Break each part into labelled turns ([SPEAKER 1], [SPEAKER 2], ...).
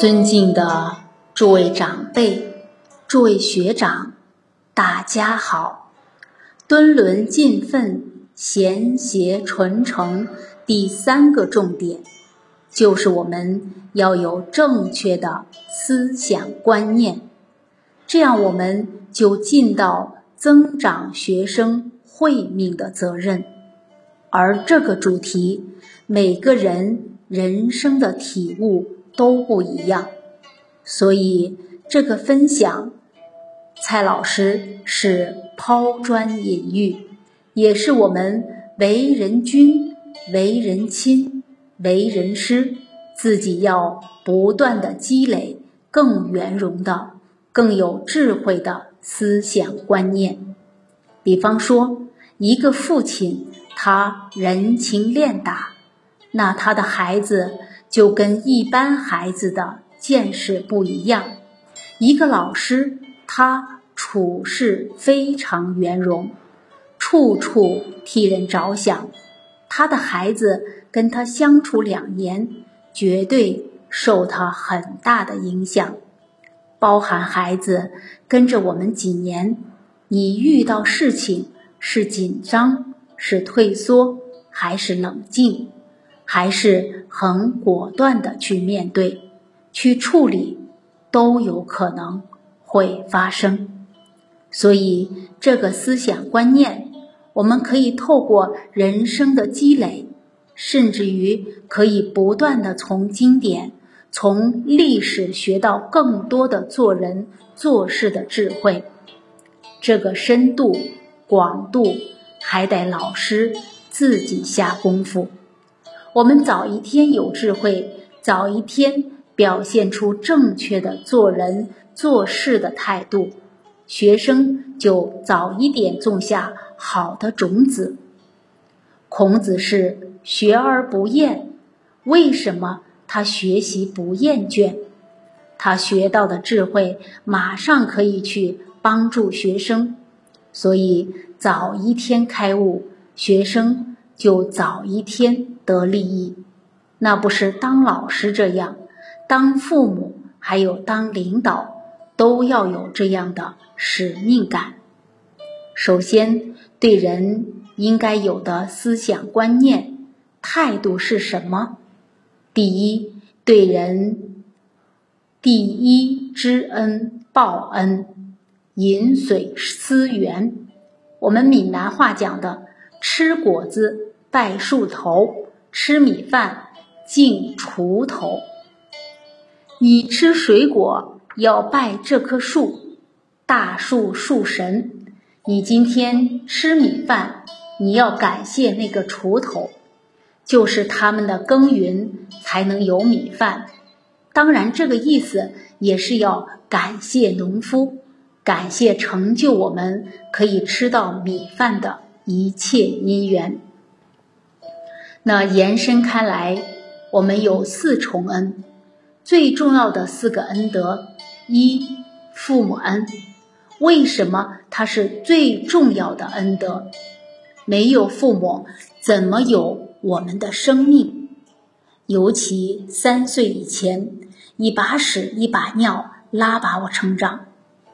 [SPEAKER 1] 尊敬的诸位长辈、诸位学长，大家好！敦伦尽奋、贤协纯诚，第三个重点就是我们要有正确的思想观念，这样我们就尽到增长学生慧命的责任。而这个主题，每个人人生的体悟。都不一样，所以这个分享，蔡老师是抛砖引玉，也是我们为人君、为人亲、为人师，自己要不断的积累更圆融的、更有智慧的思想观念。比方说，一个父亲他人情练达，那他的孩子。就跟一般孩子的见识不一样。一个老师，他处事非常圆融，处处替人着想。他的孩子跟他相处两年，绝对受他很大的影响。包含孩子跟着我们几年，你遇到事情是紧张，是退缩，还是冷静？还是很果断的去面对、去处理，都有可能会发生。所以，这个思想观念，我们可以透过人生的积累，甚至于可以不断的从经典、从历史学到更多的做人做事的智慧。这个深度、广度，还得老师自己下功夫。我们早一天有智慧，早一天表现出正确的做人做事的态度，学生就早一点种下好的种子。孔子是学而不厌，为什么他学习不厌倦？他学到的智慧马上可以去帮助学生，所以早一天开悟，学生就早一天。得利益，那不是当老师这样，当父母还有当领导都要有这样的使命感。首先，对人应该有的思想观念、态度是什么？第一，对人第一知恩报恩，饮水思源。我们闽南话讲的“吃果子拜树头”。吃米饭敬锄头，你吃水果要拜这棵树，大树树神。你今天吃米饭，你要感谢那个锄头，就是他们的耕耘才能有米饭。当然，这个意思也是要感谢农夫，感谢成就我们可以吃到米饭的一切因缘。那延伸开来，我们有四重恩，最重要的四个恩德：一、父母恩。为什么它是最重要的恩德？没有父母，怎么有我们的生命？尤其三岁以前，一把屎一把尿拉把我成长，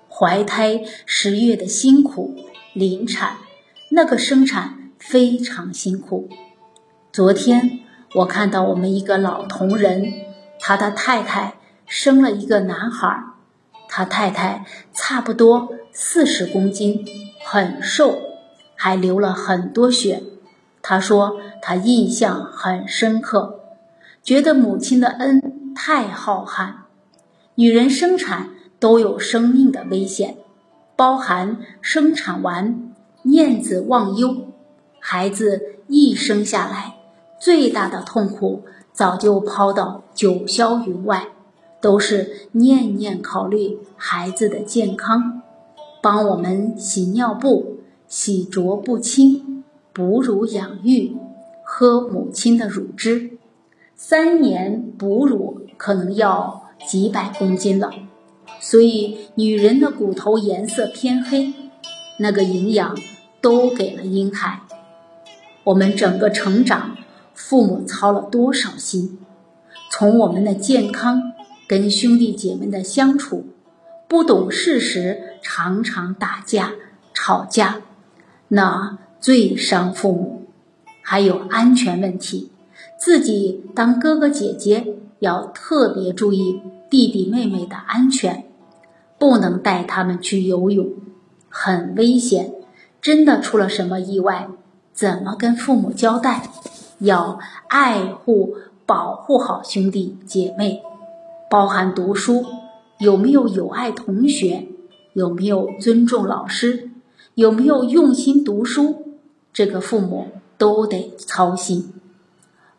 [SPEAKER 1] 怀胎十月的辛苦，临产，那个生产非常辛苦。昨天我看到我们一个老同仁，他的太太生了一个男孩，他太太差不多四十公斤，很瘦，还流了很多血。他说他印象很深刻，觉得母亲的恩太浩瀚。女人生产都有生命的危险，包含生产完念子忘忧，孩子一生下来。最大的痛苦早就抛到九霄云外，都是念念考虑孩子的健康，帮我们洗尿布、洗濯不清、哺乳养育、喝母亲的乳汁，三年哺乳可能要几百公斤了。所以女人的骨头颜色偏黑，那个营养都给了婴孩，我们整个成长。父母操了多少心？从我们的健康跟兄弟姐妹的相处，不懂事时常常打架吵架，那最伤父母。还有安全问题，自己当哥哥姐姐要特别注意弟弟妹妹的安全，不能带他们去游泳，很危险。真的出了什么意外，怎么跟父母交代？要爱护、保护好兄弟姐妹，包含读书，有没有友爱同学？有没有尊重老师？有没有用心读书？这个父母都得操心。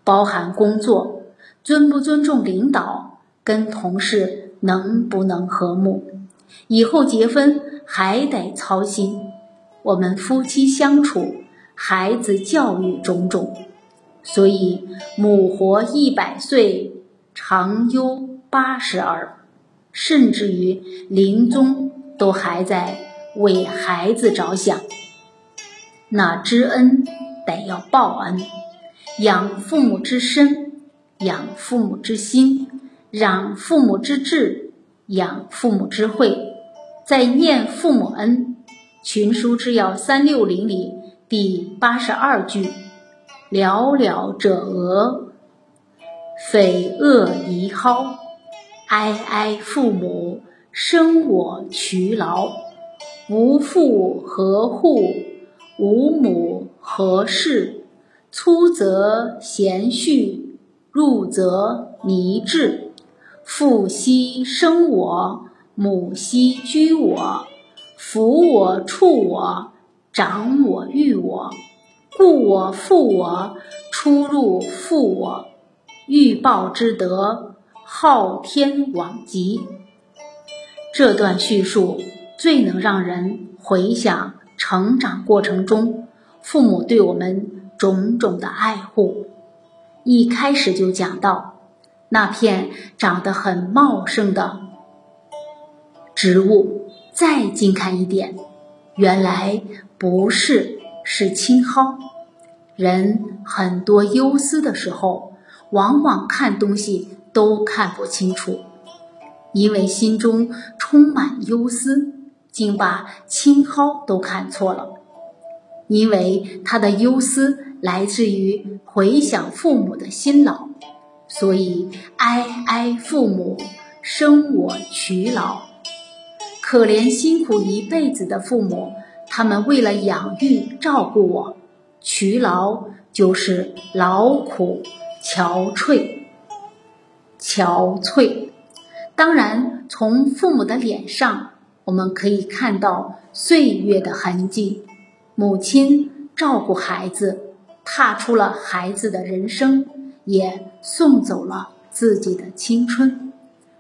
[SPEAKER 1] 包含工作，尊不尊重领导？跟同事能不能和睦？以后结婚还得操心。我们夫妻相处，孩子教育种种，所以母活一百岁，长忧八十儿，甚至于临终都还在为孩子着想。那知恩得要报恩，养父母之身，养父母之心，养父母之志，养父母之慧，在念父母恩。群书之要三六零里第八十二句：寥寥者讹，匪恶遗蒿。哀哀父母，生我劬劳。无父何户？无母何事？出则贤婿，入则泥质。父兮生我，母兮居我。抚我，触我，长我，育我，故我，负我，出入负我，欲报之德，昊天罔极。这段叙述最能让人回想成长过程中父母对我们种种的爱护。一开始就讲到那片长得很茂盛的植物。再近看一点，原来不是，是青蒿。人很多忧思的时候，往往看东西都看不清楚，因为心中充满忧思，竟把青蒿都看错了。因为他的忧思来自于回想父母的辛劳，所以哀哀父母，生我劬劳。可怜辛苦一辈子的父母，他们为了养育照顾我，劬劳就是劳苦憔悴。憔悴。当然，从父母的脸上，我们可以看到岁月的痕迹。母亲照顾孩子，踏出了孩子的人生，也送走了自己的青春，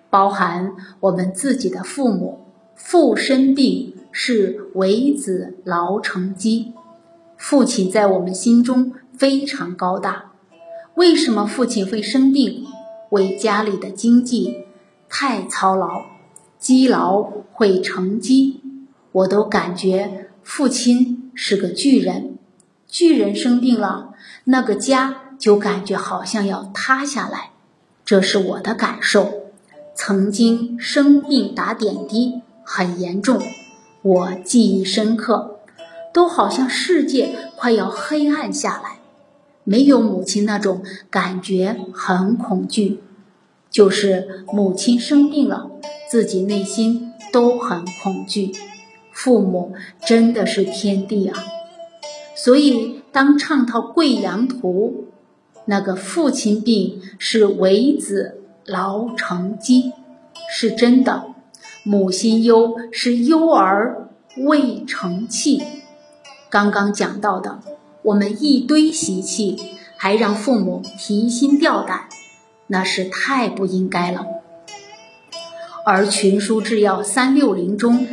[SPEAKER 1] 包含我们自己的父母。父生病是为子劳成疾，父亲在我们心中非常高大。为什么父亲会生病？为家里的经济太操劳，积劳会成疾。我都感觉父亲是个巨人，巨人生病了，那个家就感觉好像要塌下来。这是我的感受。曾经生病打点滴。很严重，我记忆深刻，都好像世界快要黑暗下来，没有母亲那种感觉，很恐惧。就是母亲生病了，自己内心都很恐惧。父母真的是天地啊！所以当唱到《贵阳图》，那个父亲病是为子劳成疾，是真的。母心忧是忧儿未成器，刚刚讲到的，我们一堆习气，还让父母提心吊胆，那是太不应该了。而群书治要三六零中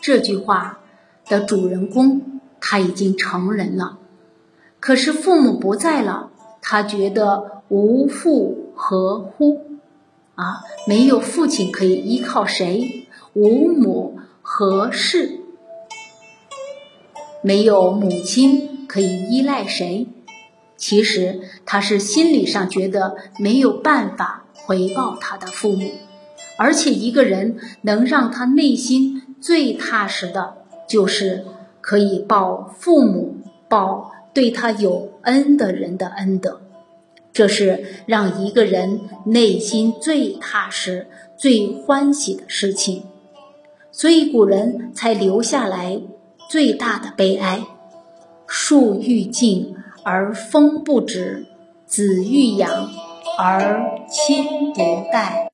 [SPEAKER 1] 这句话的主人公，他已经成人了，可是父母不在了，他觉得无父何乎？啊，没有父亲可以依靠谁？无母何事？没有母亲可以依赖谁？其实他是心理上觉得没有办法回报他的父母，而且一个人能让他内心最踏实的，就是可以报父母、报对他有恩的人的恩德。这是让一个人内心最踏实、最欢喜的事情。所以古人才留下来最大的悲哀：树欲静而风不止，子欲养而亲不待。